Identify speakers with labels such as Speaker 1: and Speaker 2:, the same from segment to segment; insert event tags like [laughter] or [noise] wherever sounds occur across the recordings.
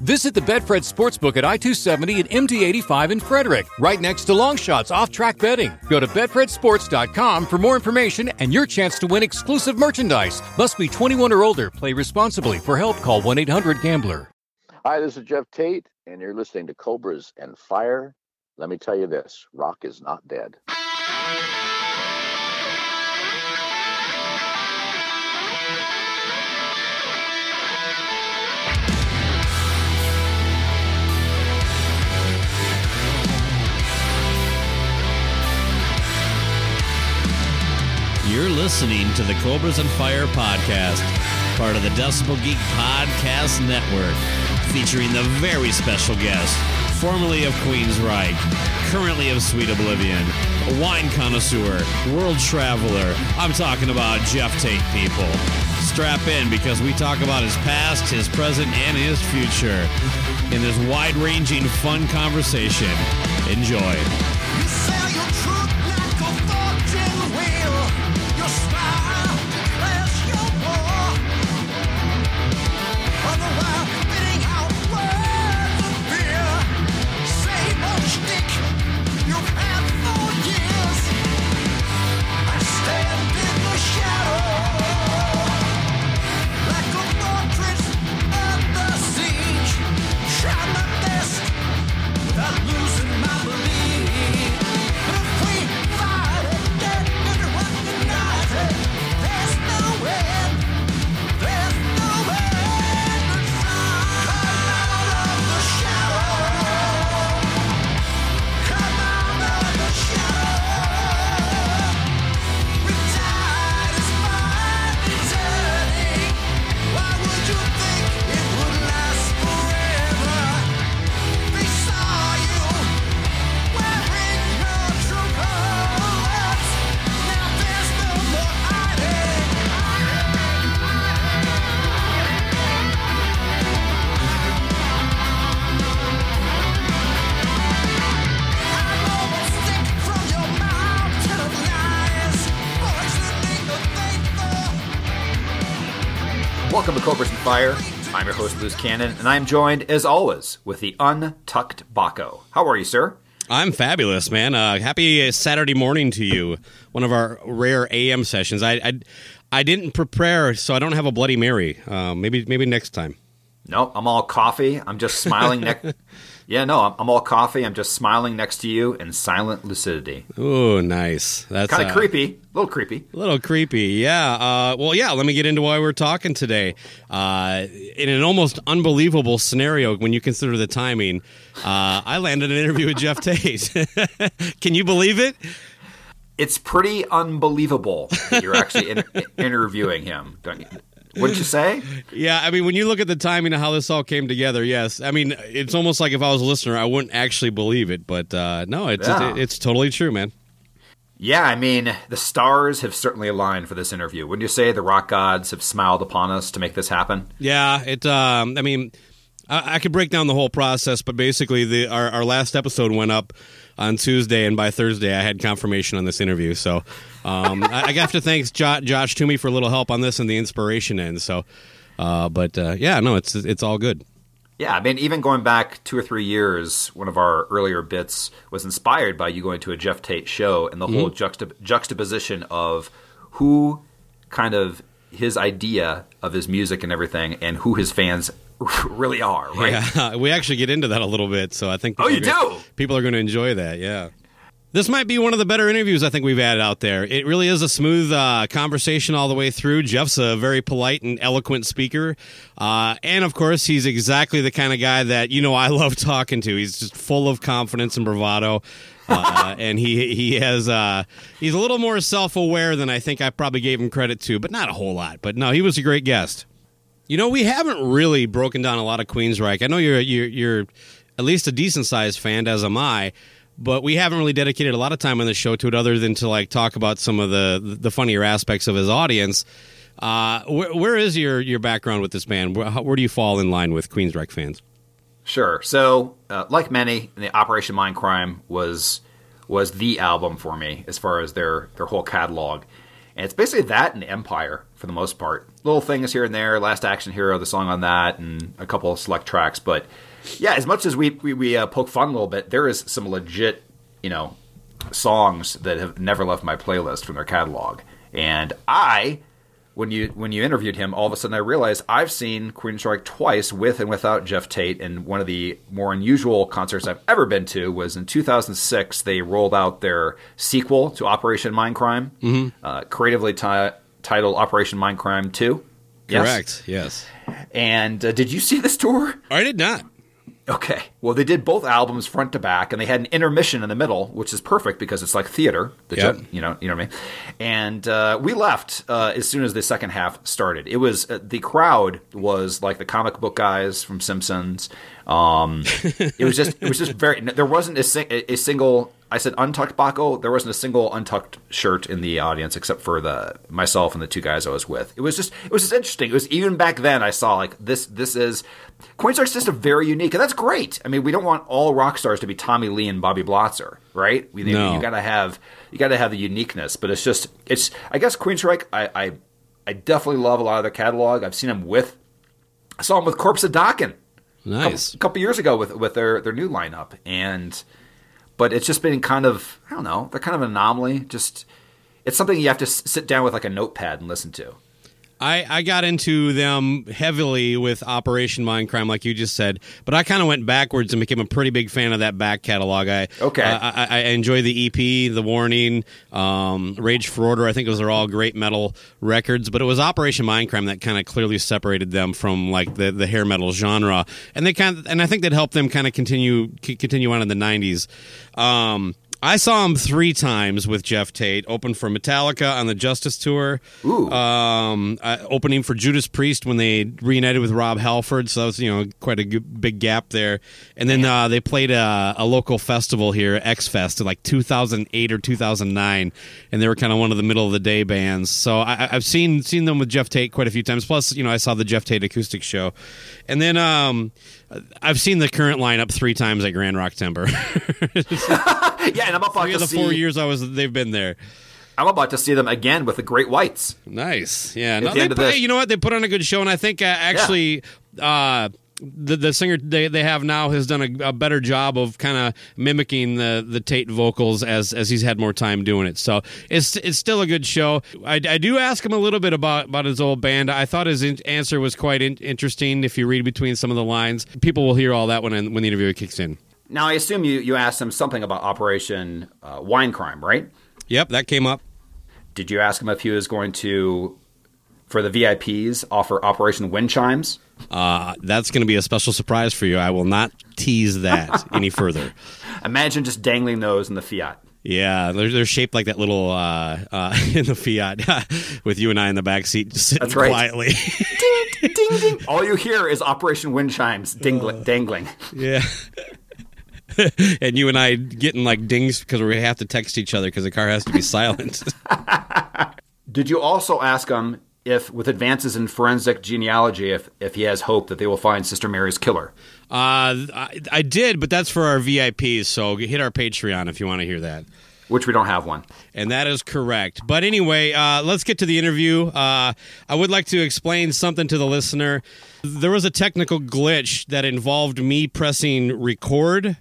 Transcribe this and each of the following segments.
Speaker 1: Visit the Betfred Sportsbook at I 270 and MD 85 in Frederick, right next to Longshots off track betting. Go to BetfredSports.com for more information and your chance to win exclusive merchandise. Must be 21 or older. Play responsibly. For help, call 1 800 Gambler.
Speaker 2: Hi, this is Geoff Tate, and you're listening to Cobras and Fire. Let me tell you this rock is not dead.
Speaker 3: You're listening to the Cobras and Fire podcast, part of the Decibel Geek Podcast Network, featuring the very special guest, formerly of Queensryche, currently of Sweet Oblivion, a wine connoisseur, world traveler. I'm talking about Geoff Tate, people. Strap in because we talk about his past, his present, and his future in this wide ranging, fun conversation. Enjoy.
Speaker 4: Welcome Fire. I'm your host, Luce Cannon, and I'm joined, as always, with the untucked Baco. How are you, sir?
Speaker 3: I'm fabulous, man. Uh, happy Saturday morning to you. One of our rare AM sessions. I, I, I didn't prepare, so I don't have a Bloody Mary. Uh, maybe, maybe next time.
Speaker 4: No, I'm all coffee. I'm just smiling. [laughs] Yeah, no, I'm, I'm all coffee. I'm just smiling next to you in silent lucidity.
Speaker 3: Oh, nice. That's
Speaker 4: Kind of
Speaker 3: uh,
Speaker 4: creepy. A little creepy.
Speaker 3: A little creepy, yeah. Uh, well, yeah. Let me get into why we're talking today. Uh, in an almost unbelievable scenario, when you consider the timing, uh, I landed an interview with Geoff Tate. [laughs] Can you believe it?
Speaker 4: It's pretty unbelievable that you're actually in, [laughs] interviewing him, don't you? Wouldn't you say? [laughs]
Speaker 3: Yeah, I mean, when you look at the timing of how this all came together, yes. I mean, it's almost like if I was a listener, I wouldn't actually believe it. But uh, no, it's
Speaker 4: Yeah.
Speaker 3: it, it's totally true, man.
Speaker 4: Yeah, I mean, the stars have certainly aligned for this interview. Wouldn't you say the rock gods have smiled upon us to make this happen?
Speaker 3: Yeah, it. Um, I mean, I, I could break down the whole process, but basically, the our, our last episode went up on Tuesday, and by Thursday, I had confirmation on this interview. So, um, I, I have to thank jo- Josh Toomey for a little help on this and the inspiration end. So, uh, but uh, yeah, no, it's it's all good.
Speaker 4: Yeah, I mean, even going back two or three years, one of our earlier bits was inspired by you going to a Geoff Tate show and the whole juxta- juxtaposition of who kind of his idea of his music and everything and who his fans [laughs] really are, right?
Speaker 3: Yeah, [laughs] we actually get into that a little bit, so I think.
Speaker 4: Oh, you
Speaker 3: people are gonna-
Speaker 4: do?
Speaker 3: People are going to enjoy that. Yeah. This might be one of the better interviews I think we've had out there. It really is a smooth uh, conversation all the way through. Geoff's a very polite and eloquent speaker, uh, and of course, he's exactly the kind of guy that you know I [laughs] love talking to. He's just full of confidence and bravado. Uh, and he he has uh, he's a little more self aware than I think I probably gave him credit to, but not a whole lot. But no, he was a great guest. You know, we haven't really broken down a lot of Queensryche. I know you're you're, you're at least a decent sized fan, as am I, but we haven't really dedicated a lot of time on the show to it, other than to like talk about some of the the funnier aspects of his audience. Uh, where, where is your, your background with this band? Where, where do you fall in line with Queensryche fans?
Speaker 4: Sure. So, uh, like many, the Operation Mindcrime was was the album for me as far as their their whole catalog, and it's basically that and Empire for the most part. Little things here and there, Last Action Hero, the song on that, and a couple of select tracks. But yeah, as much as we we, we uh, poke fun a little bit, there is some legit, you know, songs that have never left my playlist from their catalog, and I when you when you interviewed him, all of a sudden I realized I've seen Queensryche twice with and without Geoff Tate, and one of the more unusual concerts I've ever been to was in 2006. They rolled out their sequel to Operation Mindcrime, mm-hmm. uh, creatively t- titled Operation Mindcrime Two.
Speaker 3: Correct. Yes.
Speaker 4: yes. And uh, did you see this tour?
Speaker 3: I did not.
Speaker 4: Okay. Well, they did both albums front to back, and they had an intermission in the middle, which is perfect because it's like theater.
Speaker 3: Yep.
Speaker 4: You know, you know what I mean. And uh, we left uh, as soon as the second half started. It was uh, the crowd was like the comic book guys from Simpsons. Um, it was just it was just very. There wasn't a, a single I said untucked Baco. There wasn't a single untucked shirt in the audience except for the myself and the two guys I was with. It was just it was just interesting. It was even back then I saw like this this is Queensryche's just a very unique and that's great. I mean, we don't want all rock stars to be Tommy Lee and Bobby Blotzer, right? We
Speaker 3: no.
Speaker 4: you got to have you got to have the uniqueness, but it's just it's I guess Queensryche I, I I definitely love a lot of their catalog. I've seen them with I saw them with Corpse of Dokken.
Speaker 3: Nice.
Speaker 4: A couple, couple years ago with with their their new lineup and but it's just been kind of I don't know. They're kind of an anomaly. Just it's something you have to sit down with like a notepad and listen to.
Speaker 3: I, I got into them heavily with Operation Mindcrime, like you just said, but I kind of went backwards and became a pretty big fan of that back catalog. I
Speaker 4: okay.
Speaker 3: Uh, I, I, enjoy the EP, The Warning, um, Rage for Order. I think those are all great metal records, but it was Operation Mindcrime that kind of clearly separated them from like the, the hair metal genre, and they kind of, and I think that helped them kind of continue continue on in the '90s. Um, I saw him three times with Geoff Tate. Opened for Metallica on the Justice tour.
Speaker 4: Ooh.
Speaker 3: Um, uh, opening for Judas Priest when they reunited with Rob Halford. So that was you know quite a g- big gap there. And then uh, they played a, a, local festival here, X Fest, in like 2008 or 2009, and they were kind of one of the middle of the day bands. So I, have seen seen them with Geoff Tate quite a few times. Plus, you know, I saw the Geoff Tate acoustic show, and then um, I've seen the current lineup three times at Grand Rock Timber. [laughs] [laughs] [laughs] [laughs]
Speaker 4: yeah, and I'm about
Speaker 3: three
Speaker 4: to
Speaker 3: of the
Speaker 4: see,
Speaker 3: four years I was they've been there.
Speaker 4: I'm about to see them again with the Great Whites.
Speaker 3: Nice, yeah. No,
Speaker 4: the
Speaker 3: they put- you know what? They put on a good show, and I think uh, actually. Uh, the, the singer they, they have now has done a, a better job of kind of mimicking the, the Tate vocals as as he's had more time doing it. So it's it's still a good show. I, I do ask him a little bit about, about his old band. I thought his in- answer was quite in- interesting. If you read between some of the lines, people will hear all that when when the interview kicks in.
Speaker 4: Now, I assume you, you asked him something about Operation uh, Wine Crime, right?
Speaker 3: Yep, that came up.
Speaker 4: Did you ask him if he was going to, for the VIPs, offer Operation Wind Chimes?
Speaker 3: Uh, that's going to be a special surprise for you. I will not tease that [laughs] any further.
Speaker 4: Imagine just dangling those in the Fiat.
Speaker 3: Yeah, they're, they're shaped like that little uh, uh, [laughs] in the Fiat [laughs] with you and I in the back seat, just sitting
Speaker 4: That's right.
Speaker 3: quietly.
Speaker 4: ding, ding, ding. All you hear is Operation Wind Chimes dingling, dangling.
Speaker 3: yeah. [laughs] and you and I getting like dings because we have to text each other because the car has to be silent. [laughs]
Speaker 4: Did you also ask him if, with advances in forensic genealogy, if, if he has hope that they will find Sister Mary's killer?
Speaker 3: Uh, I, I did, but that's for our VIPs. So hit our Patreon if you want to hear that.
Speaker 4: Which we don't have one.
Speaker 3: And that is correct. But anyway, uh, let's get to the interview. Uh, I would like to explain something to the listener. There was a technical glitch that involved me pressing record.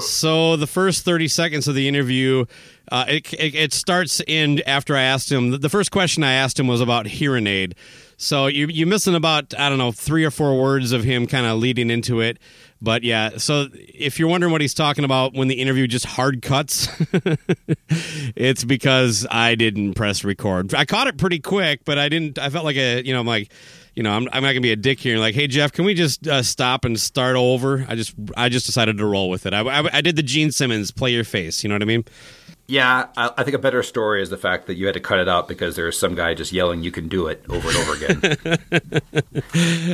Speaker 3: So the first 30 seconds of the interview, uh, it, it, it starts in after I asked him. The first question I asked him was about Hear N Aid. So you, you're missing about, I don't know, three or four words of him kind of leading into it. But yeah, so if you're wondering what he's talking about when the interview just hard cuts, [laughs] it's because I didn't press record. I caught it pretty quick, but I didn't. I felt like a, you know, I'm like, you know, I'm, I'm not gonna be a dick here. Like, hey Geoff, can we just uh, stop and start over? I just, I just decided to roll with it. I, I, I did the Gene Simmons play your face. You know what I mean?
Speaker 5: Yeah, I, I, think a better story is the fact that you had to cut it out because there's some guy just yelling, "You can do it" over and over
Speaker 3: again.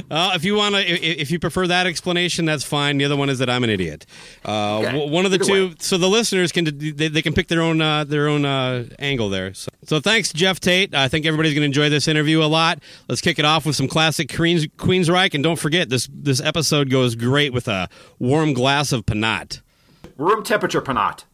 Speaker 3: [laughs] uh, if you want to, if, if, you prefer that explanation, that's fine. The other one is that I'm an idiot. Uh, okay. w- one of the Either two, way. so the listeners can they, they can pick their own uh, their own uh, angle there. So, so thanks, Geoff Tate. I think everybody's going to enjoy this interview a lot. Let's kick it off with some classic Queens Queensryche, and don't forget this this episode goes great with a warm glass of panat.
Speaker 5: Room temperature Pernod.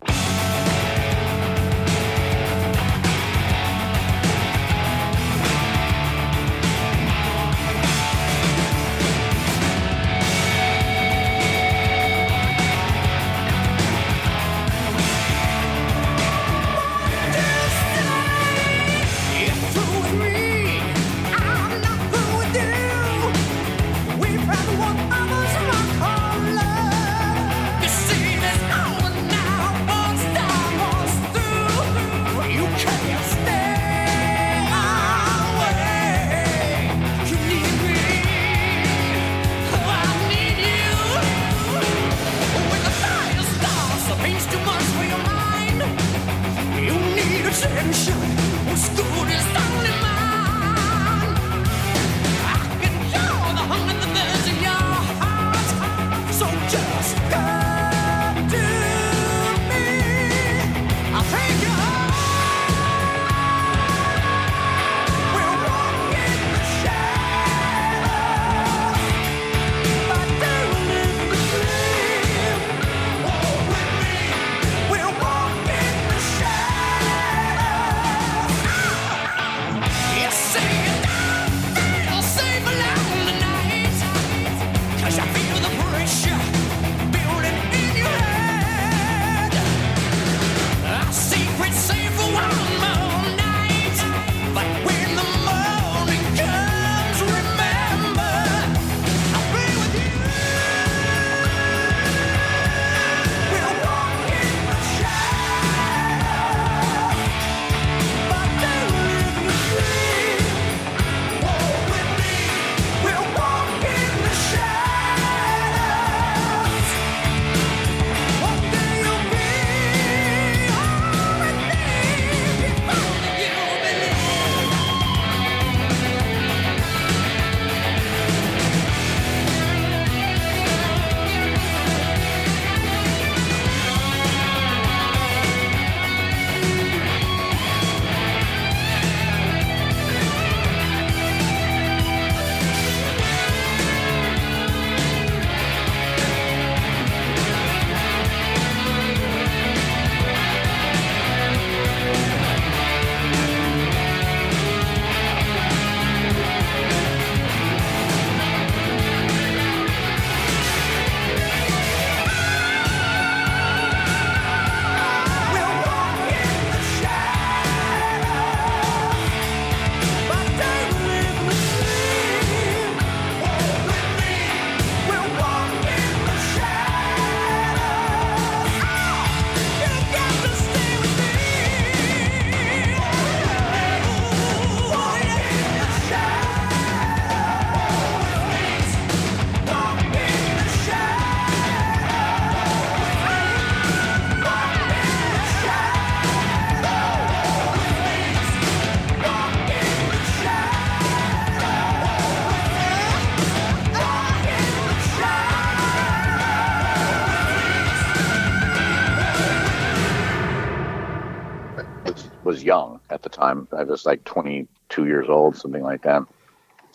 Speaker 2: Time. I was like 22 years old, something like that.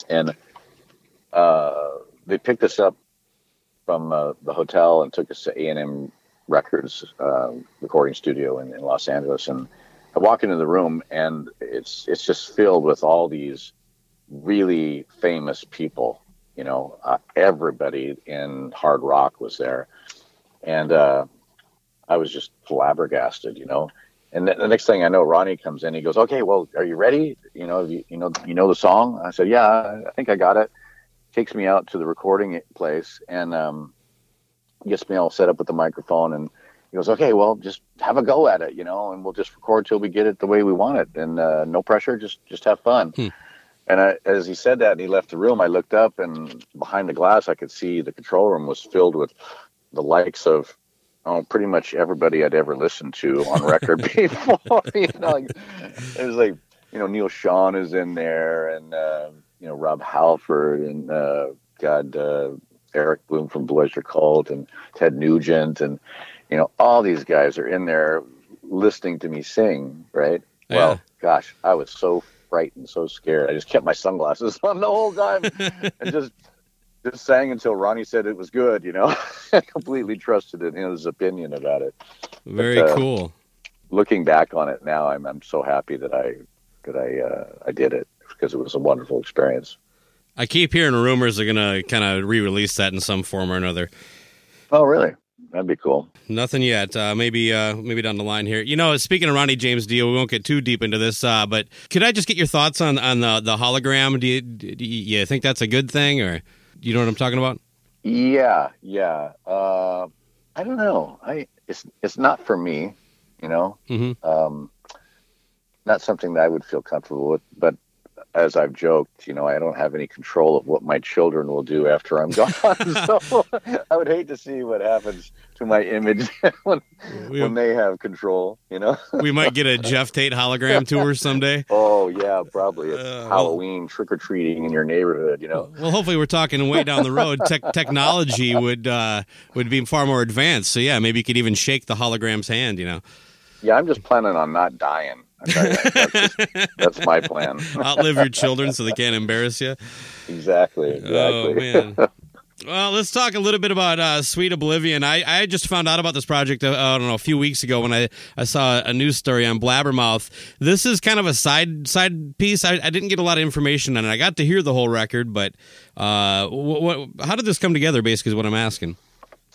Speaker 2: And uh, they picked us up from uh, the hotel and took us to A&M Records uh, recording studio in, in, Los Angeles. And I walk into the room, and it's it's just filled with all these really famous people. You know, uh, everybody in hard rock was there, and uh, I was just flabbergasted. You know, and the, the, next thing I know, Ronnie comes in. He goes, "Okay, well, are you ready? You know, you, you know, you know the song." I said, "Yeah, I think I got it." Takes me out to the recording place and um, gets me all set up with the microphone. And he goes, "Okay, well, just have a go at it, you know, and we'll just record till we get it the way we want it, and uh, no pressure, just just have fun." Hmm. And I, as he said that, and he left the room, I looked up, and behind the glass, I could see the control room was filled with the likes of oh, pretty much everybody I'd ever listened to on record [laughs] before. [laughs] you know, like, it was like you know Neal Schon is in there, and uh, you know Rob Halford, and uh, God uh, Eric Bloom from Oyster Cult, and Ted Nugent, and you know all these guys are in there listening to me sing. Right?
Speaker 3: Yeah.
Speaker 2: Well, gosh, I was so frightened, so scared. I just kept my sunglasses [laughs] on the whole time and just just sang until Ronnie said it was good. You know, [laughs] I completely trusted in his opinion about it.
Speaker 3: Very
Speaker 2: But, uh,
Speaker 3: cool.
Speaker 2: Looking back on it now, I'm I'm so happy that I that I uh, I did it because it was a wonderful experience.
Speaker 3: I keep hearing rumors they're gonna kind of re-release that in some form or another.
Speaker 2: Oh, really? That'd be cool.
Speaker 3: Nothing yet. Uh, maybe uh, maybe down the line here. You know, speaking of Ronnie James Dio, we won't get too deep into this, uh, but could I just get your thoughts on on the the hologram? Do you, do you you think that's a good thing, or you know what I'm talking about?
Speaker 2: Yeah, yeah. Uh, I don't know. I it's it's not for me, you know.
Speaker 3: hmm
Speaker 2: Um, not something that I would feel comfortable with. But as I've joked, you know, I don't have any control of what my children will do after I'm gone. [laughs] [laughs] so I would hate to see what happens to my image [laughs] when
Speaker 3: We,
Speaker 2: when they have control. You know.
Speaker 3: we might get a Geoff Tate hologram tour someday.
Speaker 2: Oh yeah, probably it's
Speaker 3: Uh, well-
Speaker 2: Halloween trick or treating in your neighborhood. You know.
Speaker 3: Well, hopefully, we're talking way down the road. Tech technology would uh, would be far more advanced. So yeah, maybe you could even shake the hologram's hand. You know,
Speaker 2: Yeah, I'm just planning on not dying. I tell you, that's, just- that's my plan. [laughs]
Speaker 3: outlive your children so they can't embarrass you.
Speaker 2: exactly. Exactly.
Speaker 3: Oh man. Well, let's talk a little bit about uh, Sweet Oblivion. I, I just found out about this project, uh, I don't know, a few weeks ago when I, I saw a news story on Blabbermouth. This is kind of a side side piece. I, I didn't get a lot of information on it. I got to hear the whole record, but uh, what, what, how did this come together? Basically, is what I'm asking.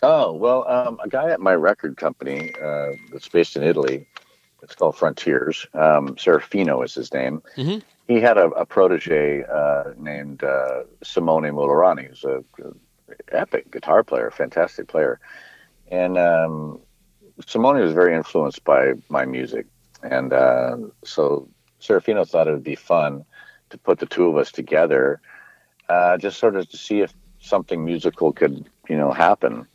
Speaker 2: Oh well, um, a guy at my record company uh, that's based in Italy. It's called Frontiers. Um, Serafino is his name.
Speaker 3: Mhm.
Speaker 2: He had a, a protege uh, named uh, Simone Mularoni, who's a, a epic guitar player, fantastic player, and um, Simone was very influenced by my music, and uh, so Serafino thought it would be fun to put the two of us together, uh, just sort of to see if something musical could, you know, happen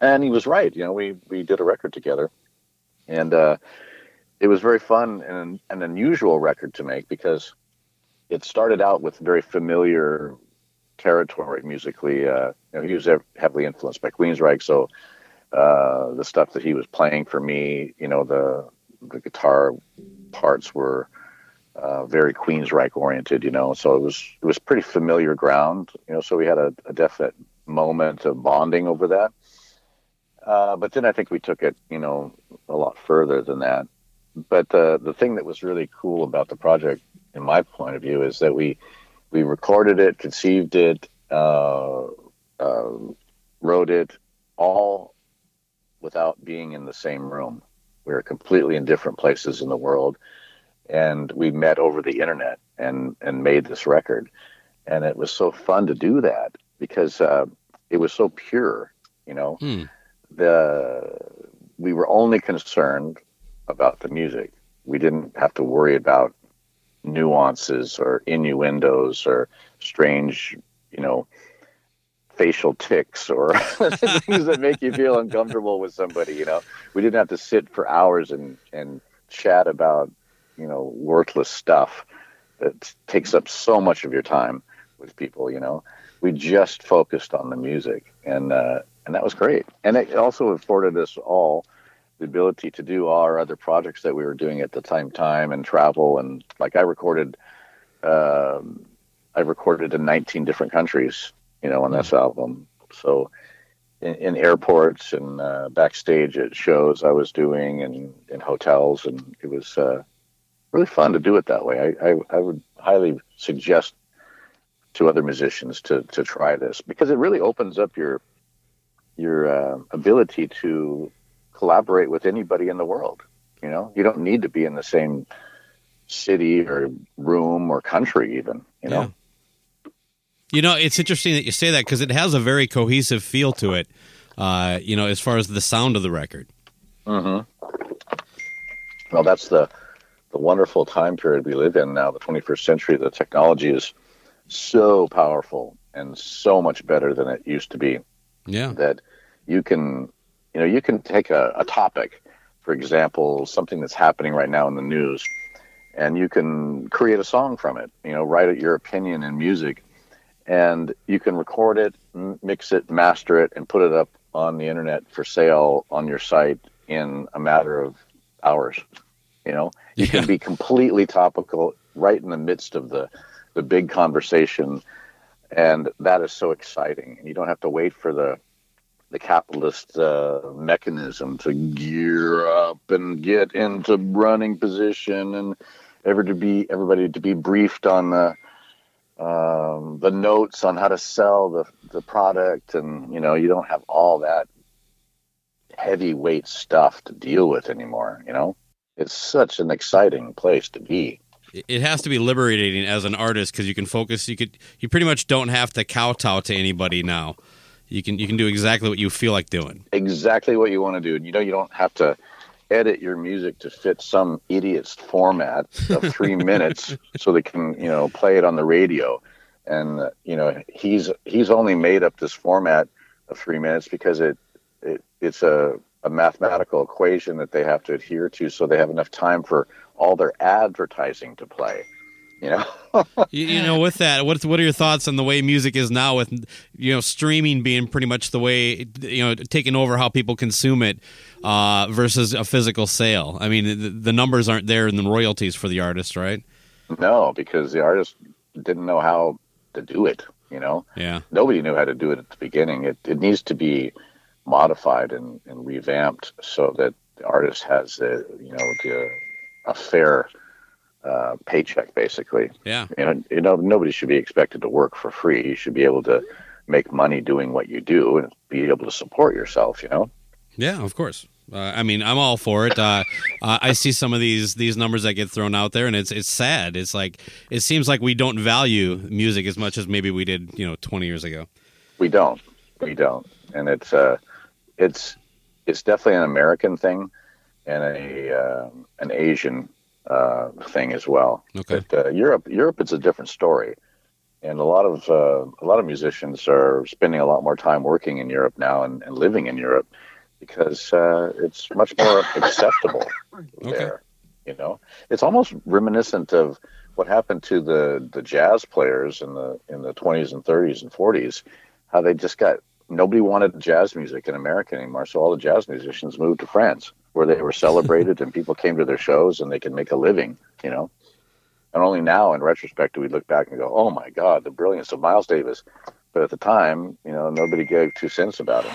Speaker 2: and he was right. You know, we we did a record together, and uh, it was very fun and an unusual record to make because it started out with very familiar territory musically. Uh, you know, he was heavily influenced by Queensryche, so uh, the stuff that he was playing for me, you know, the the guitar parts were uh, very Queensryche oriented. You know, so it was it was pretty familiar ground. You know, so we had a, a definite moment of bonding over that. Uh, but then I think we took it, you know, a lot further than that. But the the thing that was really cool about the project, in my point of view, is that we we recorded it, conceived it, uh, uh, wrote it, all without being in the same room. We were completely in different places in the world, and we met over the internet and and made this record. And it was so fun to do that because uh, it was so pure, you know
Speaker 3: Hmm.
Speaker 2: the we were only concerned about the music. We didn't have to worry about nuances or innuendos or strange, you know, facial ticks or [laughs] things that make you feel uncomfortable with somebody. You know, we didn't have to sit for hours and and chat about you know worthless stuff that takes up so much of your time with people. You know, we just focused on the music and. uh and that was great. And it also afforded us all the ability to do all our other projects that we were doing at the same time and travel. And like I recorded, um, I recorded in 19 different countries, you know, on this album. So in, in airports and uh, backstage at shows I was doing and in hotels, and it was uh, really fun to do it that way. I, I, I would highly suggest to other musicians to to try this because it really opens up your your uh, ability to collaborate with anybody in the world. You know, you don't need to be in the same city or room or country, even. You know,
Speaker 3: Yeah. You know, it's interesting that you say that because it has a very cohesive feel to it. Uh, you know, as far as the sound of the record. Uh-huh.
Speaker 2: Well, that's the the wonderful time period we live in now, the 21st century. The technology is so powerful and so much better than it used to be.
Speaker 3: Yeah.
Speaker 2: that you can you know, you can take a, a topic, for example, something that's happening right now in the news, and you can create a song from it. You know, write your opinion in music, and you can record it, mix it, master it, and put it up on the internet for sale on your site in a matter of hours. You know, [laughs] you yeah. can be completely topical right in the midst of the the big conversation, and that is so exciting. And you don't have to wait for the the capitalist uh, mechanism to gear up and get into running position and ever to be everybody to be briefed on the um, the notes on how to sell the the product. And you know you don't have all that heavyweight stuff to deal with anymore you know? It's such an exciting place to be.
Speaker 3: It has to be liberating as an artist because you can focus you could you pretty much don't have to kowtow to anybody now you can you can do exactly what you feel like doing.
Speaker 2: Exactly what you want to do and you know you don't have to edit your music to fit some idiot's format of three [laughs] minutes so they can you know play it on the radio. And uh, you know he's he's only made up this format of three minutes because it, it it's a, a mathematical equation that they have to adhere to so they have enough time for all their advertising to play you know? [laughs]
Speaker 3: You, you, know with that what what are your thoughts on the way music is now with you know streaming being pretty much the way you know taking over how people consume it uh, versus a physical sale? I mean the, the numbers aren't there in the royalties for the artist right?
Speaker 2: No because the artist didn't know how to do it you know?
Speaker 3: Yeah.
Speaker 2: Nobody knew how to do it at the beginning. It, it needs to be modified and, and revamped so that the artist has a you know the, a fair uh, paycheck, basically.
Speaker 3: Yeah.
Speaker 2: You know, you know, nobody should be expected to work for free. You should be able to make money doing what you do and be able to support yourself. You know.
Speaker 3: Yeah, of course. Uh, I mean, I'm all for it. Uh, uh, I see some of these these numbers that get thrown out there, and it's it's sad. It's like it seems like we don't value music as much as maybe we did, you know, 20 years ago.
Speaker 2: We don't. We don't, and it's uh, it's it's definitely an American thing and a uh, an Asian uh, thing as well.
Speaker 3: Okay.
Speaker 2: But, uh, Europe, Europe, it's a different story, and a lot of uh, a lot of musicians are spending a lot more time working in Europe now and, and living in Europe because uh, it's much more [coughs] acceptable
Speaker 3: okay.
Speaker 2: there. You know, it's almost reminiscent of what happened to the the jazz players in the in the 20s and 30s and 40s, how they just got nobody wanted jazz music in America anymore, so all the jazz musicians moved to France where they were celebrated and people came to their shows and they could make a living, you know. And only now, in retrospect, do we look back and go, "Oh my God, the brilliance of Miles Davis." But at the time, you know, nobody gave two cents about him.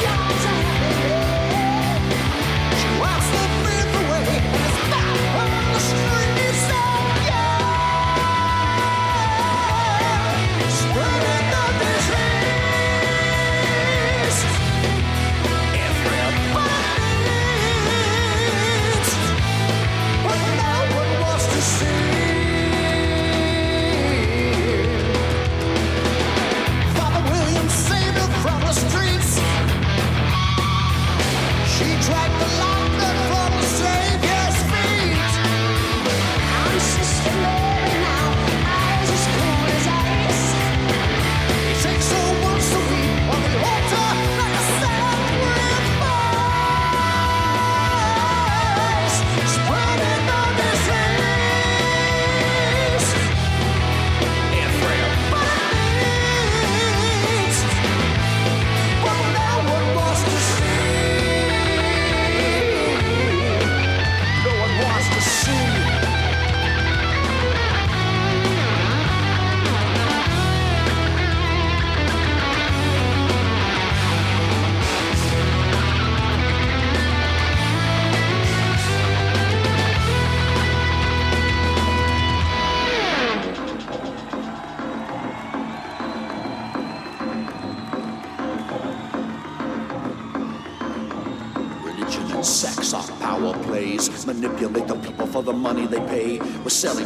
Speaker 5: Yeah.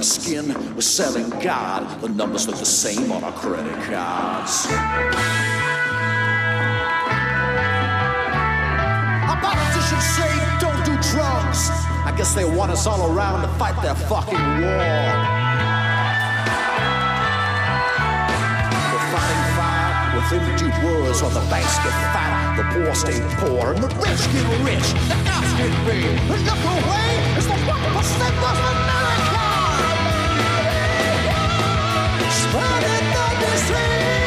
Speaker 5: Skin, we're selling God. The numbers look the same on our credit cards. Our politicians say don't do drugs. I guess they want us all around to fight their fucking war. We're fighting fire with empty words while the banks get fatter, the poor stay poor, and the rich get rich, the nuts get big. And look away is the fucking percent of Spreading the disease. Everybody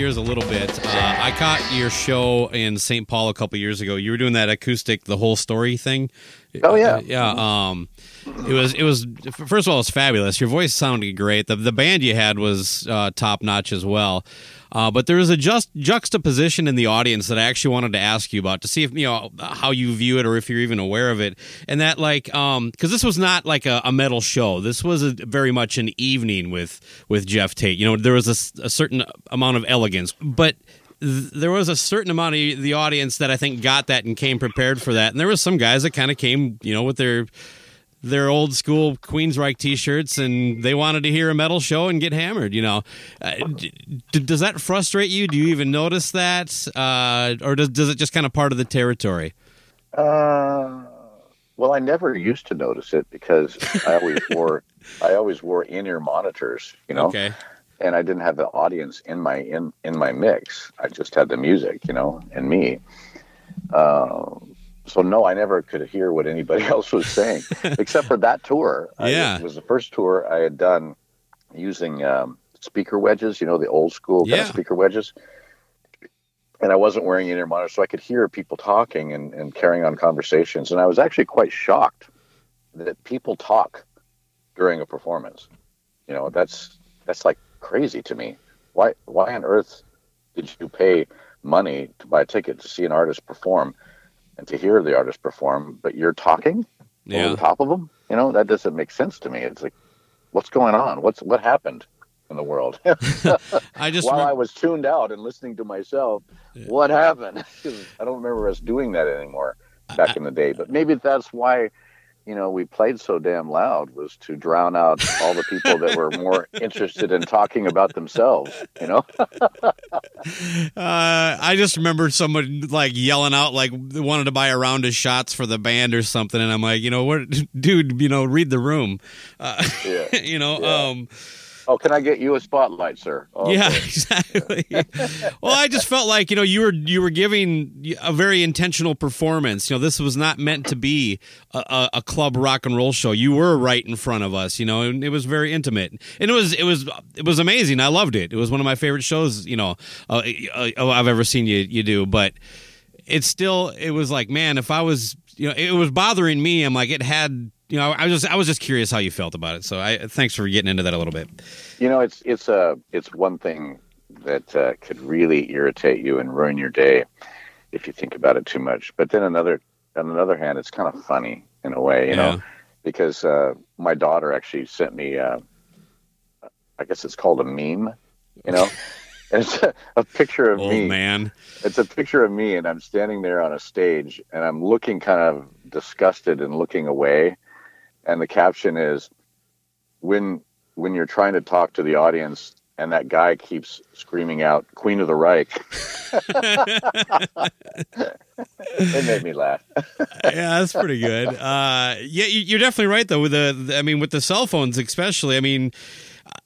Speaker 3: gears a little bit, uh, I caught your show in St. Paul a couple years ago. You were doing that acoustic, the whole story thing.
Speaker 2: Oh, yeah.
Speaker 3: Uh, yeah. Um, it was it was first of all, it was fabulous. Your voice sounded great. The the band you had was uh, top notch as well. Uh, but there is a just juxtaposition in the audience that I actually wanted to ask you about to see if you know how you view it or if you're even aware of it. And that like um because this was not like a, a metal show. This was a, very much an evening with with Geoff Tate. You know, there was a certain amount of elegance, but there was a certain amount of the audience that I think got that and came prepared for that. And there was some guys that kind of came, you know, with their their old school Queensryche T-shirts, and they wanted to hear a metal show and get hammered. You know, uh, d- does that frustrate you? Do you even notice that, uh, or does does it just kind of part of the territory?
Speaker 2: Uh, well, I never used to notice it because I always [laughs] wore I always wore in ear monitors, you know,
Speaker 3: Okay,
Speaker 2: and I didn't have the audience in my in in my mix. I just had the music, you know, and me. Uh, so no, I never could hear what anybody [laughs] else was saying, except for that tour. I-
Speaker 3: Yeah.
Speaker 2: it was the first tour I had done using um, speaker wedges, you know, the old school kind of speaker wedges. And I wasn't wearing in ear monitors, so I could hear people talking and, and carrying on conversations. And I was actually quite shocked that people talk during a performance. You know, that's that's like crazy to me. Why why on earth did you pay money to buy a ticket to see an artist perform and to hear the artist perform, but you're talking
Speaker 3: Yeah.
Speaker 2: over the top of them? You know, that doesn't make sense to me. It's like, what's going on? What's what happened in the world? [laughs] [laughs]
Speaker 3: I just
Speaker 2: While I was tuned out and listening to myself, what happened? [laughs] I don't remember us doing that anymore back in the day. But maybe that's why, you know, we played so damn loud was to drown out all the people that were more [laughs] interested in talking about themselves. You know, [laughs]
Speaker 3: Uh, I just remember someone like yelling out like they wanted to buy a round of shots for the band or something, and I'm like, you know what, [laughs] dude, you know, read the room, uh,
Speaker 2: Yeah.
Speaker 3: you know.
Speaker 2: Yeah.
Speaker 3: Um,
Speaker 2: oh, can I get you a spotlight, sir? Oh,
Speaker 3: Yeah,
Speaker 2: okay. [laughs]
Speaker 3: exactly. well, I just felt like you know you were you were giving a very intentional performance. You know, this was not meant to be a, a, club rock and roll show. You were right in front of us. You know, and it was very intimate, and it was it was it was amazing. I loved it. It was one of my favorite shows. You know, uh, uh, I've ever seen you you do, but it's still it was like man, if I was you know it was bothering me. I'm like it had. You know, I was just I was just curious how you felt about it. So I thanks for getting into that a little bit.
Speaker 2: You know, it's it's a it's one thing that uh, could really irritate you and ruin your day if you think about it too much. But then another on another hand, it's kind of funny in a way, you
Speaker 3: Yeah.
Speaker 2: know, because uh, my daughter actually sent me, uh, I guess it's called a meme, you know, [laughs] it's a, a picture of
Speaker 3: Old
Speaker 2: me.
Speaker 3: man.
Speaker 2: It's a picture of me, and I'm standing there on a stage, and I'm looking kind of disgusted and looking away, and the caption is, "When when you're trying to talk to the audience." And that guy keeps screaming out "Queen of the Reich." [laughs] it made me laugh. [laughs]
Speaker 3: yeah, that's pretty good. Uh, yeah, you- you're definitely right though. With the- I mean, with the cell phones especially. I mean,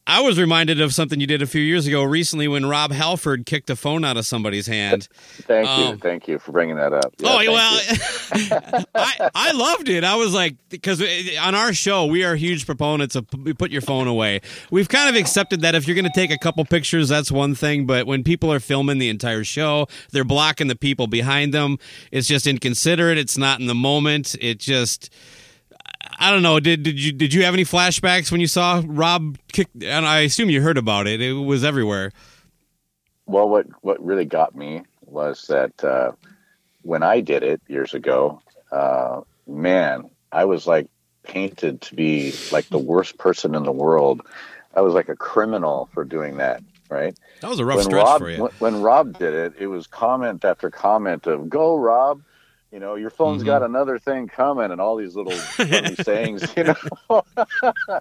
Speaker 3: I was reminded of something you did a few years ago recently when Rob Halford kicked a phone out of somebody's hand. [laughs]
Speaker 2: Thank
Speaker 3: Um,
Speaker 2: you, thank you for bringing that up. Yeah,
Speaker 3: oh well. [laughs] I I loved it. I was like, because on our show we are huge proponents of put your phone away. We've kind of accepted that if you're going to take a couple pictures, that's one thing. But when people are filming the entire show, they're blocking the people behind them. It's just inconsiderate. It's not in the moment. It just. I don't know. Did did you did you have any flashbacks when you saw Rob kick? And I assume you heard about it. It was everywhere.
Speaker 2: Well, what what really got me was that uh, when I did it years ago, uh, man, I was like painted to be like the worst person in the world. I was like a criminal for doing that, right?
Speaker 3: That was a rough
Speaker 2: when
Speaker 3: stretch
Speaker 2: Rob
Speaker 3: for you.
Speaker 2: when, when Rob did it, it was comment after comment of "Go, Rob." You know, your phone's
Speaker 3: Mhm.
Speaker 2: got another thing coming, and all these little funny [laughs] sayings. You know, [laughs]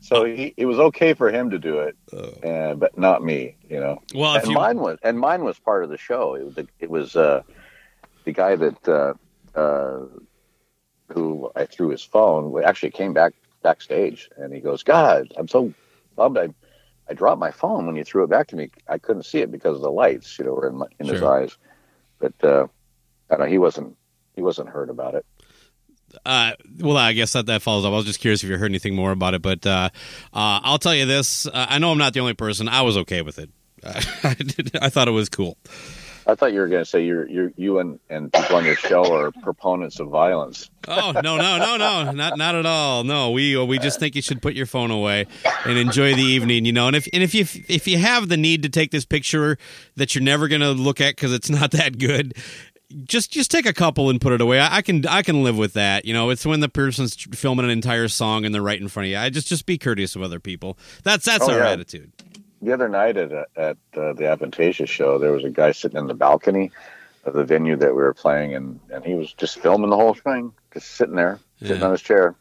Speaker 2: so he, it was okay for him to do it, and but not me. You know,
Speaker 3: well,
Speaker 2: and
Speaker 3: you
Speaker 2: mine was and mine was part of the show. It was it was uh, the guy that uh, uh, who I threw his phone actually came back backstage, and he goes, "God, I'm so bummed. I I dropped my phone when you threw it back to me. I couldn't see it because of the lights, you know, were in my, in his eyes. But uh, I don't know. He wasn't he wasn't hurt about it.
Speaker 3: Uh, well, I guess that that follows up. I was just curious if you heard anything more about it, but uh, uh, I'll tell you this: uh, I know I'm not the only person. I was okay with it. [laughs] I, did, I thought it was cool.
Speaker 2: I thought you were going to say you're you're you and and people on your show are proponents of violence.
Speaker 3: Oh no, no, no, no, not not at all. No, we we just think you should put your phone away and enjoy the evening. You know, and if and if you if you have the need to take this picture that you're never going to look at because it's not that good. Just, just take a couple and put it away. I, I can, I can live with that. You know, it's when the person's filming an entire song and they're right in front of you. I just, just be courteous of other people. That's, that's
Speaker 2: Oh,
Speaker 3: our
Speaker 2: yeah.
Speaker 3: attitude.
Speaker 2: the other night at at uh, the Avantasia show, there was a guy sitting in the balcony of the venue that we were playing, and and he was just filming the whole thing, just sitting there, sitting
Speaker 3: Yeah.
Speaker 2: on his chair.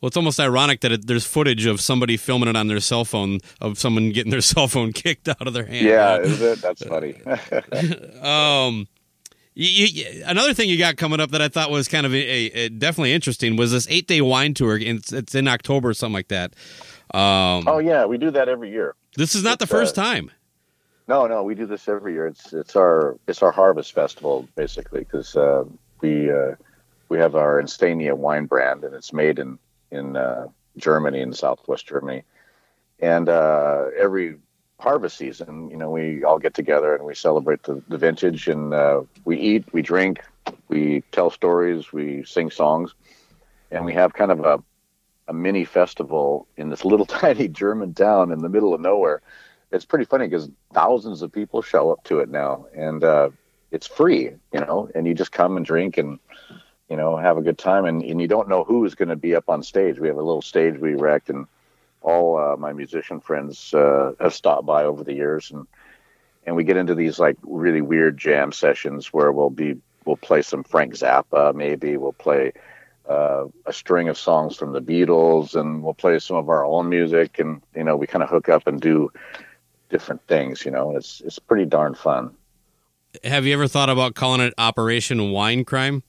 Speaker 3: Well, it's almost ironic that it, there's footage of somebody filming it on their cell phone of someone getting their [laughs] cell phone kicked out of their hand.
Speaker 2: Yeah, is it? That's funny. [laughs]
Speaker 3: Um, you, you, another thing you got coming up that I thought was kind of a, a, a definitely interesting was this eight day wine tour. and It's, it's in October or something like that. Um,
Speaker 2: oh yeah, we do that every year.
Speaker 3: this is not the first
Speaker 2: uh,
Speaker 3: time.
Speaker 2: No, no, we do this every year. It's it's our it's our harvest festival basically because uh, we uh, we have our Insania wine brand and it's made in in uh, Germany in Southwest Germany, and uh, every harvest season, you know, we all get together and we celebrate the, the vintage and uh, we eat, we drink, we tell stories, we sing songs, and we have kind of a a mini festival in this little [laughs] tiny German town in the middle of nowhere. It's pretty funny because thousands of people show up to it now and uh, it's free you know and you just come and drink and you know have a good time and, and you don't know who is going to be up on stage. We have a little stage we erect and all uh, my musician friends uh, have stopped by over the years and and we get into these like really weird jam sessions where we'll be we'll play some frank zappa maybe. We'll play uh, a string of songs from the beatles and we'll play some of our own music and you know we kind of hook up and do different things you know? It's it's pretty darn fun.
Speaker 3: Have you ever thought about calling it Operation Wine Crime?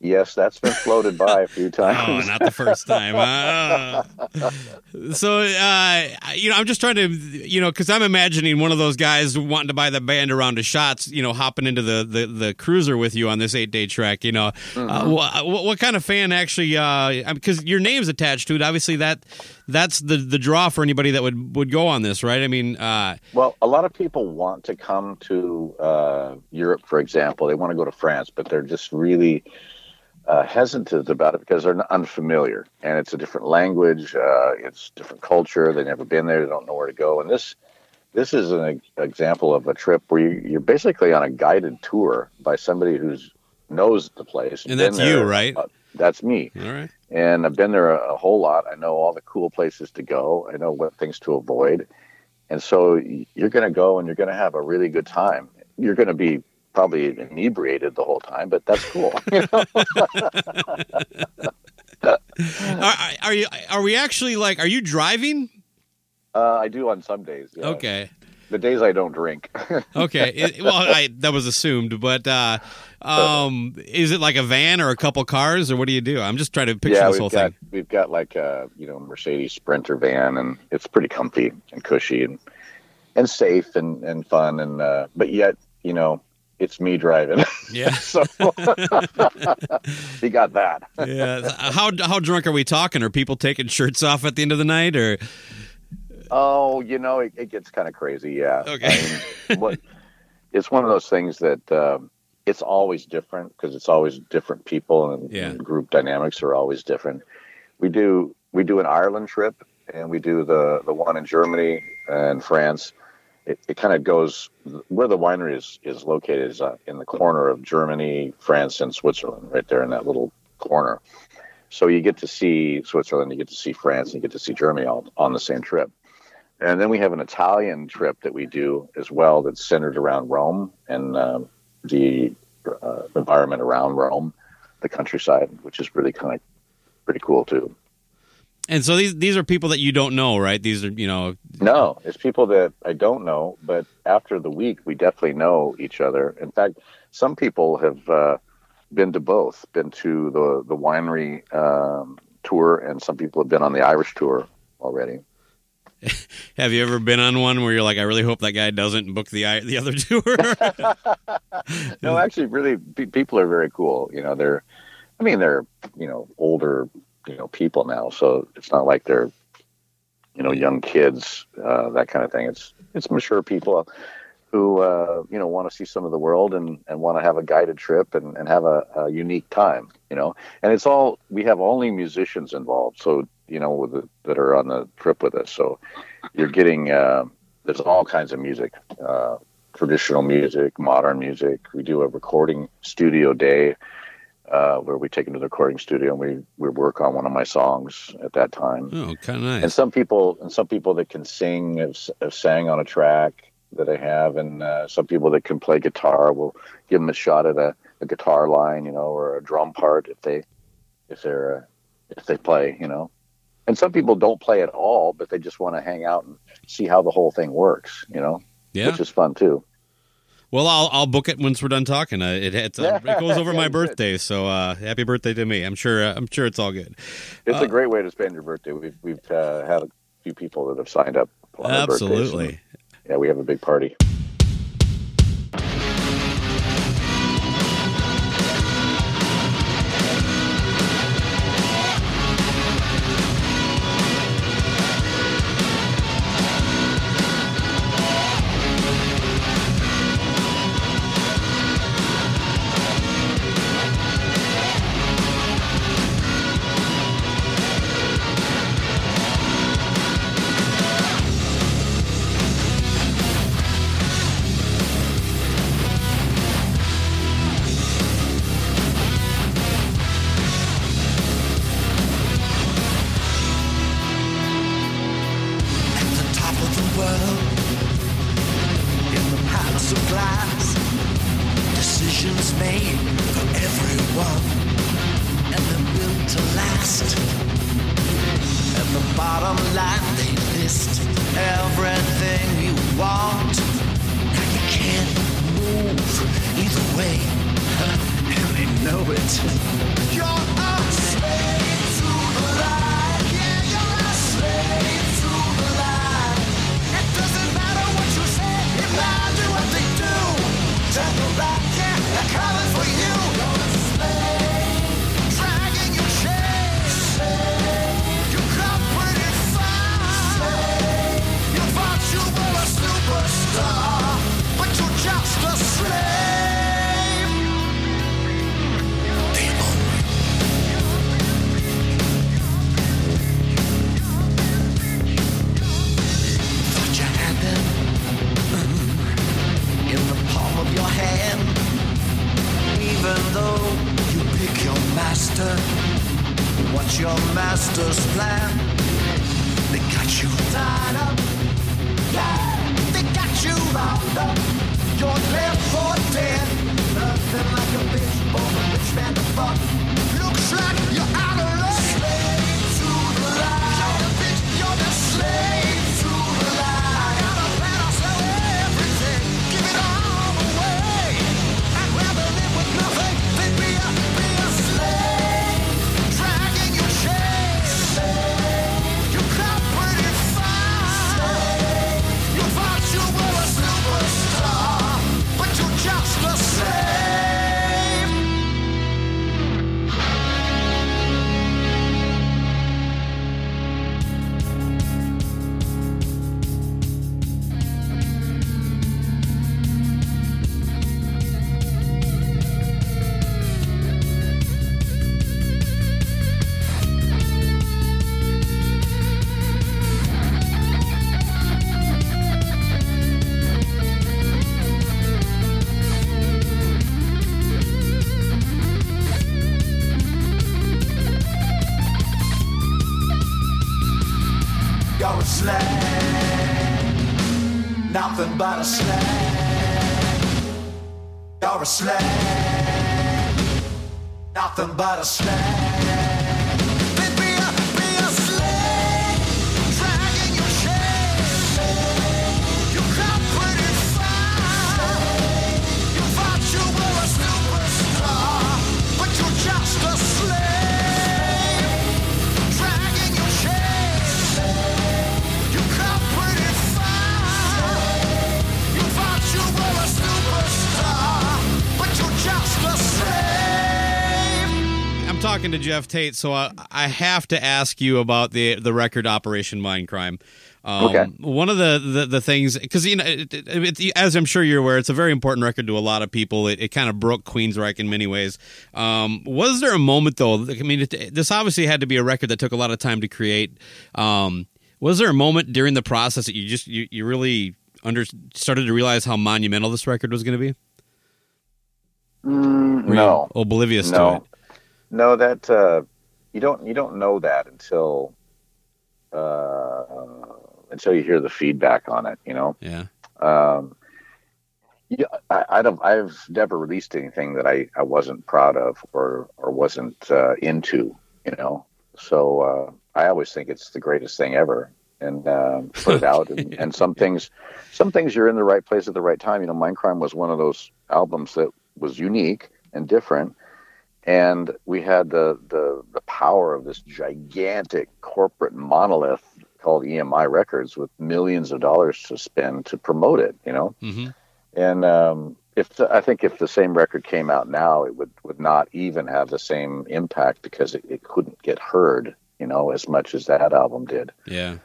Speaker 2: Yes that's been floated by a few [laughs] times.
Speaker 3: Oh, not the first time. Ah. [laughs] so, uh, you know, I'm just trying to, you know, because I'm imagining one of those guys wanting to buy the band around of shots, you know, hopping into the, the, the cruiser with you on this eight day trek. You know, uh, what, what kind of fan actually? Because your name's attached to it. Obviously, that that's the the draw for anybody that would would go on this, right? I mean, uh,
Speaker 2: well a lot of people want to come to uh, europe for example they want to go to france but they're just really uh, hesitant about it because they're unfamiliar and it's a different language uh, it's different culture they've never been there they don't know where to go and this this is an example of a trip where you, you're basically on a guided tour by somebody who's knows the place
Speaker 3: And that's you, right?
Speaker 2: Uh, that's me
Speaker 3: all right.
Speaker 2: and I've been there a, a whole lot. I know all the cool places to go. I know what things to avoid, and so you're going to go and you're going to have a really good time. You're going to be probably inebriated the whole time, but that's cool. [laughs] you know? [laughs]
Speaker 3: Are, are you? Are we actually like? Are you driving?
Speaker 2: uh, I do on some days. Yeah.
Speaker 3: Okay.
Speaker 2: the days I don't drink. [laughs]
Speaker 3: Okay. It- well, I, that was assumed, but uh, um, is it like a van or a couple cars, or what do you do? I'm just trying to picture
Speaker 2: yeah,
Speaker 3: this whole
Speaker 2: got
Speaker 3: thing.
Speaker 2: we've got like a you know Mercedes Sprinter van, and it's pretty comfy and cushy and and safe and and fun, and uh, but yet you know it's me driving.
Speaker 3: Yeah. [laughs]
Speaker 2: so [laughs] he got that.
Speaker 3: yeah. How how drunk are we talking? Are people taking shirts off at the end of the night, or
Speaker 2: Oh, you know, it, it gets kind of crazy. Yeah.
Speaker 3: Okay.
Speaker 2: I mean, what, it's one of those things that um, it's always different because it's always different people and,
Speaker 3: Yeah.
Speaker 2: and group dynamics are always different. We do we do an Ireland trip and we do the the one in Germany and France. It, it kind of goes where the winery is is located is uh, in the corner of Germany, France, and Switzerland, right there in that little corner. So you get to see Switzerland, you get to see France, and you get to see Germany all on the same trip. And then we have an Italian trip that we do as well that's centered around Rome and um, the uh, environment around Rome, the countryside, which is really kind of pretty cool too.
Speaker 3: And so these these are people that you don't know, right? These are you know.
Speaker 2: No, it's people that I don't know, but after the week, we definitely know each other. In fact, some people have uh, been to both, been to the the winery um, tour, and some people have been on the Irish tour already. [laughs]
Speaker 3: Have you ever been on one where you're like, I really hope that guy doesn't book the the other [laughs] tour? [laughs]
Speaker 2: no, actually, really, pe- people are very cool. You know, they're, I mean, they're, you know, older, you know, people now. So it's not like they're, you know, young kids, uh, that kind of thing. It's, it's mature people who, uh, you know, want to see some of the world and, and want to have a guided trip and, and have a, a unique time, you know, and it's all, we have only musicians involved. So, you know, the, that are on the trip with us. So you're getting, uh, there's all kinds of music, uh, traditional music, modern music. We do a recording studio day uh, where we take them to the recording studio and we, we work on one of my songs at that time.
Speaker 3: oh, kind of
Speaker 2: And some people and some people that can sing have, have sang on a track that I have, and uh, some people that can play guitar will give them a shot at a, a guitar line, you know, or a drum part if they if they're uh, if they play, you know. And some people don't play at all, but they just want to hang out and see how the whole thing works, you know,
Speaker 3: Yeah.
Speaker 2: which is fun too.
Speaker 3: Well, I'll I'll book it once we're done talking. Uh, it it's, uh, it goes over [laughs]
Speaker 2: Yeah,
Speaker 3: my
Speaker 2: should.
Speaker 3: birthday, so uh, happy birthday to me. I'm sure uh, I'm sure it's all good.
Speaker 2: It's
Speaker 3: Uh,
Speaker 2: a great way to spend your birthday. We've we've uh, had a few people that have signed up. On our birthdays, and,
Speaker 3: Absolutely.
Speaker 2: yeah, we have a big party.
Speaker 5: Nothing
Speaker 3: talking to Geoff Tate, so I, I have to ask you about the the record Operation Mindcrime. Um,
Speaker 2: Okay.
Speaker 3: One of the, the, the things, because you know, it, it, it- as I'm sure you're aware, it's a very important record to a lot of people. It, it kind of broke Queensryche in many ways. Um, was there a moment though? I mean, this obviously had to be a record that took a lot of time to create. Um, was there a moment during the process that you just you, you really under started to realize how monumental this record was going to be?
Speaker 2: Mm, no,
Speaker 3: oblivious to it.
Speaker 2: No. That uh, you don't you don't know that until uh, until you hear the feedback on it. You know.
Speaker 3: Yeah.
Speaker 2: Um, yeah, I, I don't. I've never released anything that I, I wasn't proud of or or wasn't uh, into. You know, so uh, I always think it's the greatest thing ever, and um, put it out. And, [laughs] and some things, some things you're in the right place at the right time. You know, Mindcrime was one of those albums that was unique and different, and we had the the the power of this gigantic corporate monolith called EMI Records with millions of dollars to spend to promote it. You know.
Speaker 3: hmm
Speaker 2: And um, if the, I think if the same record came out now, it would, would not even have the same impact because it, it couldn't get heard, you know, as much as that album did.
Speaker 3: Yeah.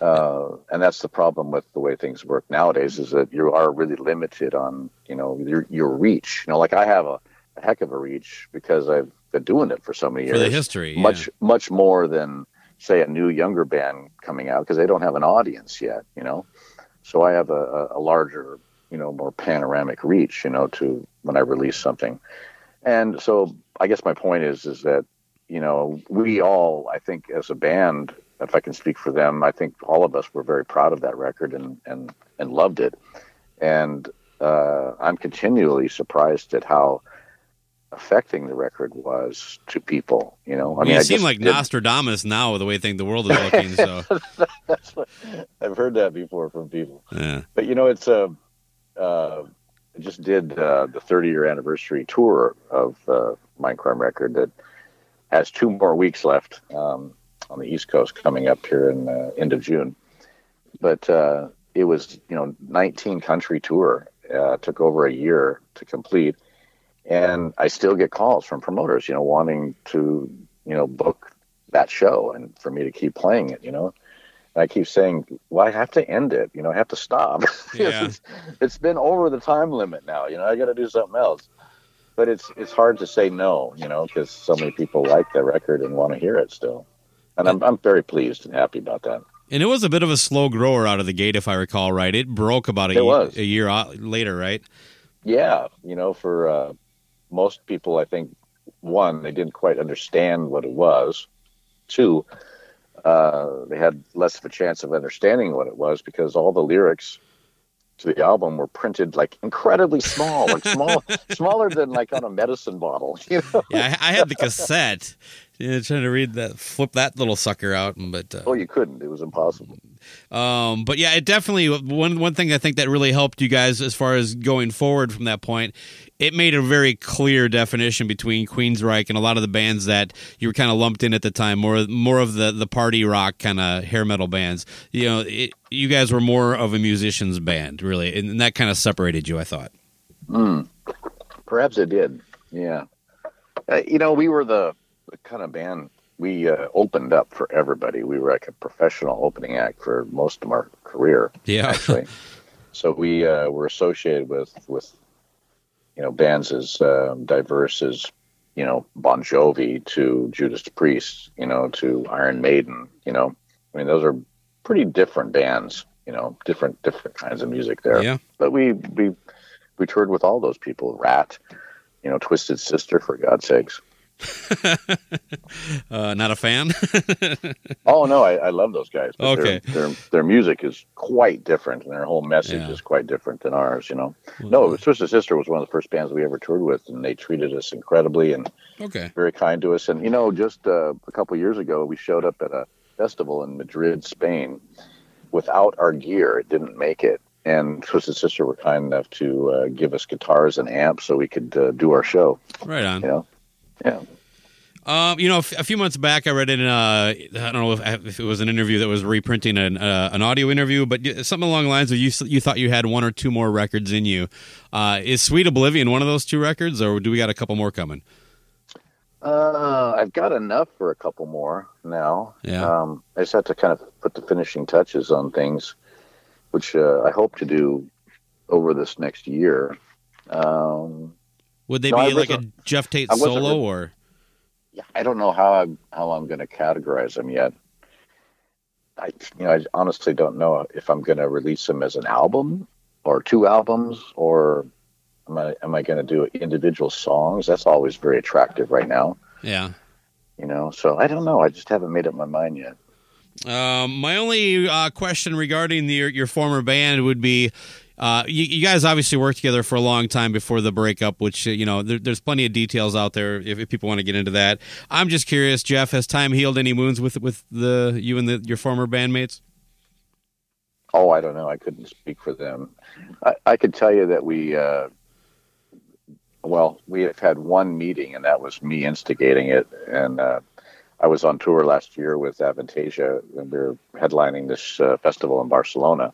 Speaker 2: Uh, and that's the problem with the way things work nowadays is that you are really limited on, you know, your, your reach. You know, like I have a, a heck of a reach because I've been doing it for so many
Speaker 3: For
Speaker 2: years.
Speaker 3: the history. yeah.
Speaker 2: Much, much more than say a new younger band coming out because they don't have an audience yet, you know. So I have a, a, a larger, you know, more panoramic reach, you know, to when I release something. And so I guess my point is is that, you know, we all, I think as a band, if I can speak for them, I think all of us were very proud of that record and and, and loved it. And uh, I'm continually surprised at how affecting the record was to people. You know, I
Speaker 3: mean, you seem like Nostradamus now, the way think the world is looking. So, [laughs]
Speaker 2: what, I've heard that before from people.
Speaker 3: yeah,
Speaker 2: But you know, it's a. Uh, I just did uh, the 30 year anniversary tour of uh, Mindcrime record that has two more weeks left um, on the East Coast coming up here in uh, end of June. But uh, it was you know 19 country tour. Uh, took over a year to complete, and I still get calls from promoters, you know, wanting to you know book that show and for me to keep playing it, you know. And I keep saying, well, I have to end it. You know, I have to stop. [laughs]
Speaker 3: Yeah.
Speaker 2: it's, it's been over the time limit now. You know, I got to do something else. But it's it's hard to say no, you know, because so many people like the record and want to hear it still. And I'm I'm very pleased and happy about that.
Speaker 3: and it was a bit of a slow grower out of the gate, if I recall right. It broke about a,
Speaker 2: It
Speaker 3: ye-
Speaker 2: was.
Speaker 3: a year later, right?
Speaker 2: Yeah, you know, for uh, most people, I think one, they didn't quite understand what it was. Two, uh, they had less of a chance of understanding what it was because all the lyrics to the album were printed like incredibly small, like small, [laughs] smaller than like on a medicine bottle. [laughs] You know?
Speaker 3: Yeah, I, I had the cassette. Yeah, trying to read that, flip that little sucker out, but uh,
Speaker 2: Oh, you couldn't. It was impossible.
Speaker 3: Um, but yeah, it definitely one one thing I think that really helped you guys as far as going forward from that point. It made a very clear definition between Queensryche and a lot of the bands that you were kind of lumped in at the time, more more of the the party rock kind of hair metal bands. You know, it, you guys were more of a musicians band, really, and that kind of separated you. I thought.
Speaker 2: Perhaps it did. Yeah. Uh, you know, we were the, the kind of band we uh, opened up for everybody. We were like a professional opening act for most of our career.
Speaker 3: Yeah.
Speaker 2: actually. [laughs] so we uh, were associated with with you know bands as um, diverse as you know Bon Jovi to Judas Priest, you know to Iron Maiden. You know, I mean those are pretty different bands. You know, different different kinds of music there.
Speaker 3: Yeah.
Speaker 2: But we we we toured with all those people. Ratt, you know, Twisted Sister for God's sakes. [laughs]
Speaker 3: uh, not a fan. [laughs]
Speaker 2: oh no, I, I, love those guys.
Speaker 3: okay,
Speaker 2: their, their, their music is quite different, and their whole message
Speaker 3: Yeah.
Speaker 2: is quite different than ours. You know, no, Twisted Sister was one of the first bands we ever toured with, and they treated us incredibly and
Speaker 3: okay.
Speaker 2: very kind to us. And you know, just uh, a couple years ago, we showed up at a festival in Madrid, Spain, without our gear. It didn't make it, and Twisted Sister were kind enough to uh, give us guitars and amps so we could uh, do our show.
Speaker 3: Right on.
Speaker 2: You know, yeah.
Speaker 3: Um, you know, a f- a few months back, I read in uh, I don't know if, if it was an interview that was reprinting an uh, an audio interview, but something along the lines of you you thought you had one or two more records in you. Uh, is Sweet Oblivion one of those two records, or do we got a couple more coming?
Speaker 2: Uh, I've got enough for a couple more now.
Speaker 3: Yeah.
Speaker 2: Um, I just have to kind of put the finishing touches on things, which uh, I hope to do over this next year. Um,
Speaker 3: Would they
Speaker 2: No,
Speaker 3: be like a Geoff Tate solo, or
Speaker 2: yeah, I don't know how I'm how I'm going to categorize them yet. I you know I honestly don't know if I'm going to release them as an album or two albums or am I am I going to do individual songs? That's always very attractive right now.
Speaker 3: yeah?
Speaker 2: You know, so I don't know. I just haven't made up my mind yet.
Speaker 3: Um, my only uh, question regarding the, your, your former band would be, uh, you, you guys obviously worked together for a long time before the breakup, which uh, you know there, there's plenty of details out there if, if people want to get into that. I'm just curious, Geoff, has time healed any wounds with with the you and the, your former bandmates?
Speaker 2: Oh, I don't know. I couldn't speak for them. I, I could tell you that we, uh, well, we have had one meeting, and that was me instigating it. And uh, I was on tour last year with Avantasia, and we were headlining this uh, festival in Barcelona.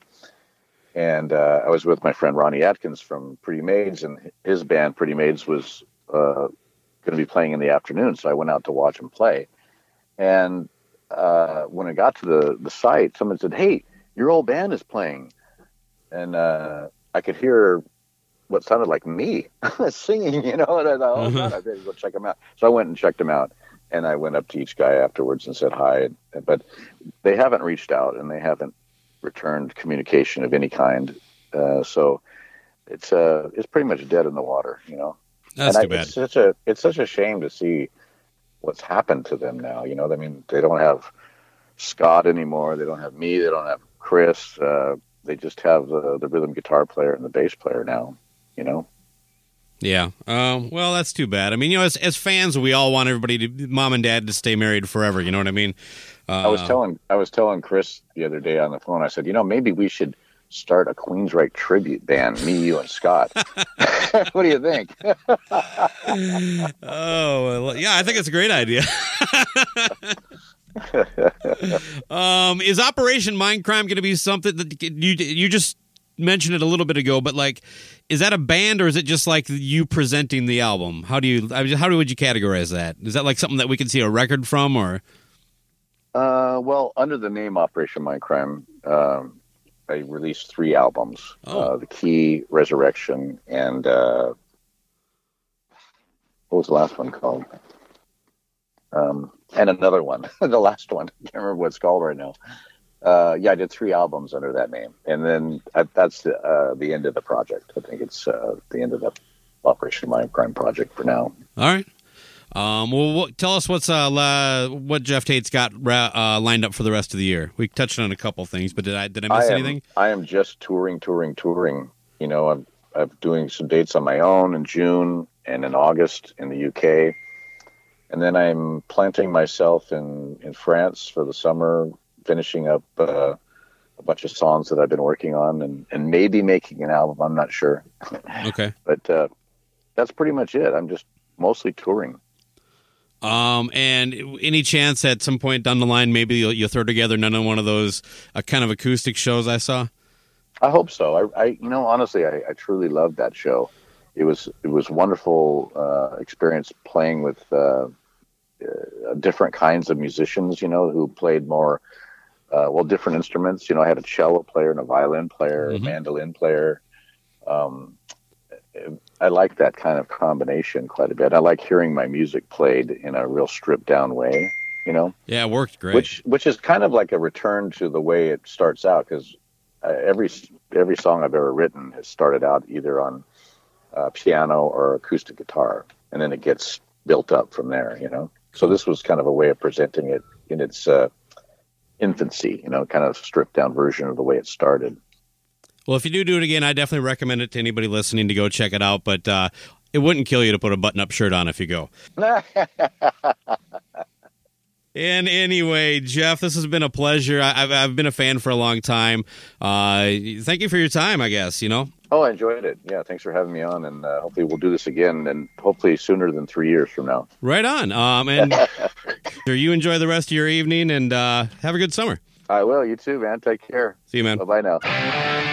Speaker 2: And uh, I was with my friend Ronnie Atkins from Pretty Maids, and his band Pretty Maids was uh, going to be playing in the afternoon. So I went out to watch him play. And uh, when I got to the, the site, someone said, Hey, your old band is playing. And uh, I could hear what sounded like me [laughs] singing, you know, and I thought, oh, God, I better go check them out. So I went and checked them out. And I went up to each guy afterwards and said hi. But they haven't reached out and they haven't returned communication of any kind. Uh, so it's uh, it's pretty much dead in the water, you know.
Speaker 3: That's
Speaker 2: and
Speaker 3: too
Speaker 2: I,
Speaker 3: bad.
Speaker 2: It's such a it's such a shame to see what's happened to them now. You know, I mean, they don't have Scott anymore. They don't have me. They don't have Chris. Uh, they just have the, the rhythm guitar player and the bass player now. You know.
Speaker 3: Yeah. Um, well, that's too bad. I mean, you know, as as fans, we all want everybody to, mom and dad, to stay married forever. You know what I mean?
Speaker 2: I was telling I was telling Chris the other day on the phone. I said, you know, maybe we should start a Queensryche tribute band. Me, you, and Scott. [laughs] [laughs] what do you think?
Speaker 3: Oh, well, yeah, I think it's a great idea. [laughs] um, is Operation Mindcrime going to be something that you you just mentioned it a little bit ago? But like, is that a band or is it just like you presenting the album? How do you how would you categorize that? Is that like something that we can see a record from or?
Speaker 2: Uh, well, under the name Operation Mindcrime, um, I released three albums:
Speaker 3: Oh.
Speaker 2: uh, The Key, Resurrection, and uh, what was the last one called? Um, and another one, [laughs] the last one. [laughs] I can't remember what it's called right now. Uh, yeah, I did three albums under that name, and then uh, that's the, uh, the end of the project. I think it's uh, the end of the Operation Mindcrime project for now.
Speaker 3: All right. Um, well, what, tell us what's uh, la, what Geoff Tate's got ra- uh, lined up for the rest of the year. We touched on a couple things, but did I did I miss
Speaker 2: I am,
Speaker 3: anything?
Speaker 2: I am just touring, touring, touring. You know, I'm I'm doing some dates on my own in June and in August in the UK, and then I'm planting myself in in France for the summer, finishing up uh, a bunch of songs that I've been working on, and and maybe making an album. I'm not sure,
Speaker 3: Okay. [laughs]
Speaker 2: but uh, that's pretty much it. I'm just mostly touring.
Speaker 3: Um, and any chance at some point down the line, maybe you'll, you'll throw together another one of those uh, kind of acoustic shows I saw.
Speaker 2: I hope so. I, I you know, honestly, I, I truly loved that show. It was it was wonderful uh, experience playing with uh, uh, different kinds of musicians. You know, who played more uh, well different instruments. You know, I had a cello player and a violin player, a
Speaker 3: Mhm.
Speaker 2: mandolin player. Um, I like that kind of combination quite a bit. I like hearing my music played in a real stripped down way. You know
Speaker 3: Yeah, it worked great.
Speaker 2: which which is kind of like a return to the way it starts out because uh, every every song I've ever written has started out either on uh, piano or acoustic guitar, and then it gets
Speaker 5: built up from there. You know, so this was kind of a way of presenting it in its uh, infancy. You know, kind of stripped down version of the way it started.
Speaker 3: Well, if you do do it again, I definitely recommend it to anybody listening to go check it out. But uh, it wouldn't kill you to put a button-up shirt on if you go. [laughs] And anyway, Geoff, this has been a pleasure. I, have I've been a fan for a long time. Uh, thank you for your time. I guess you know.
Speaker 5: Oh, I enjoyed it. Yeah, thanks for having me on, and uh, hopefully we'll do this again, and hopefully sooner than three years from now.
Speaker 3: Right on. Um, and [laughs] you enjoy the rest of your evening, and uh, have a good summer.
Speaker 5: I will. You too, man. Take care.
Speaker 3: See you, man.
Speaker 5: Bye bye now.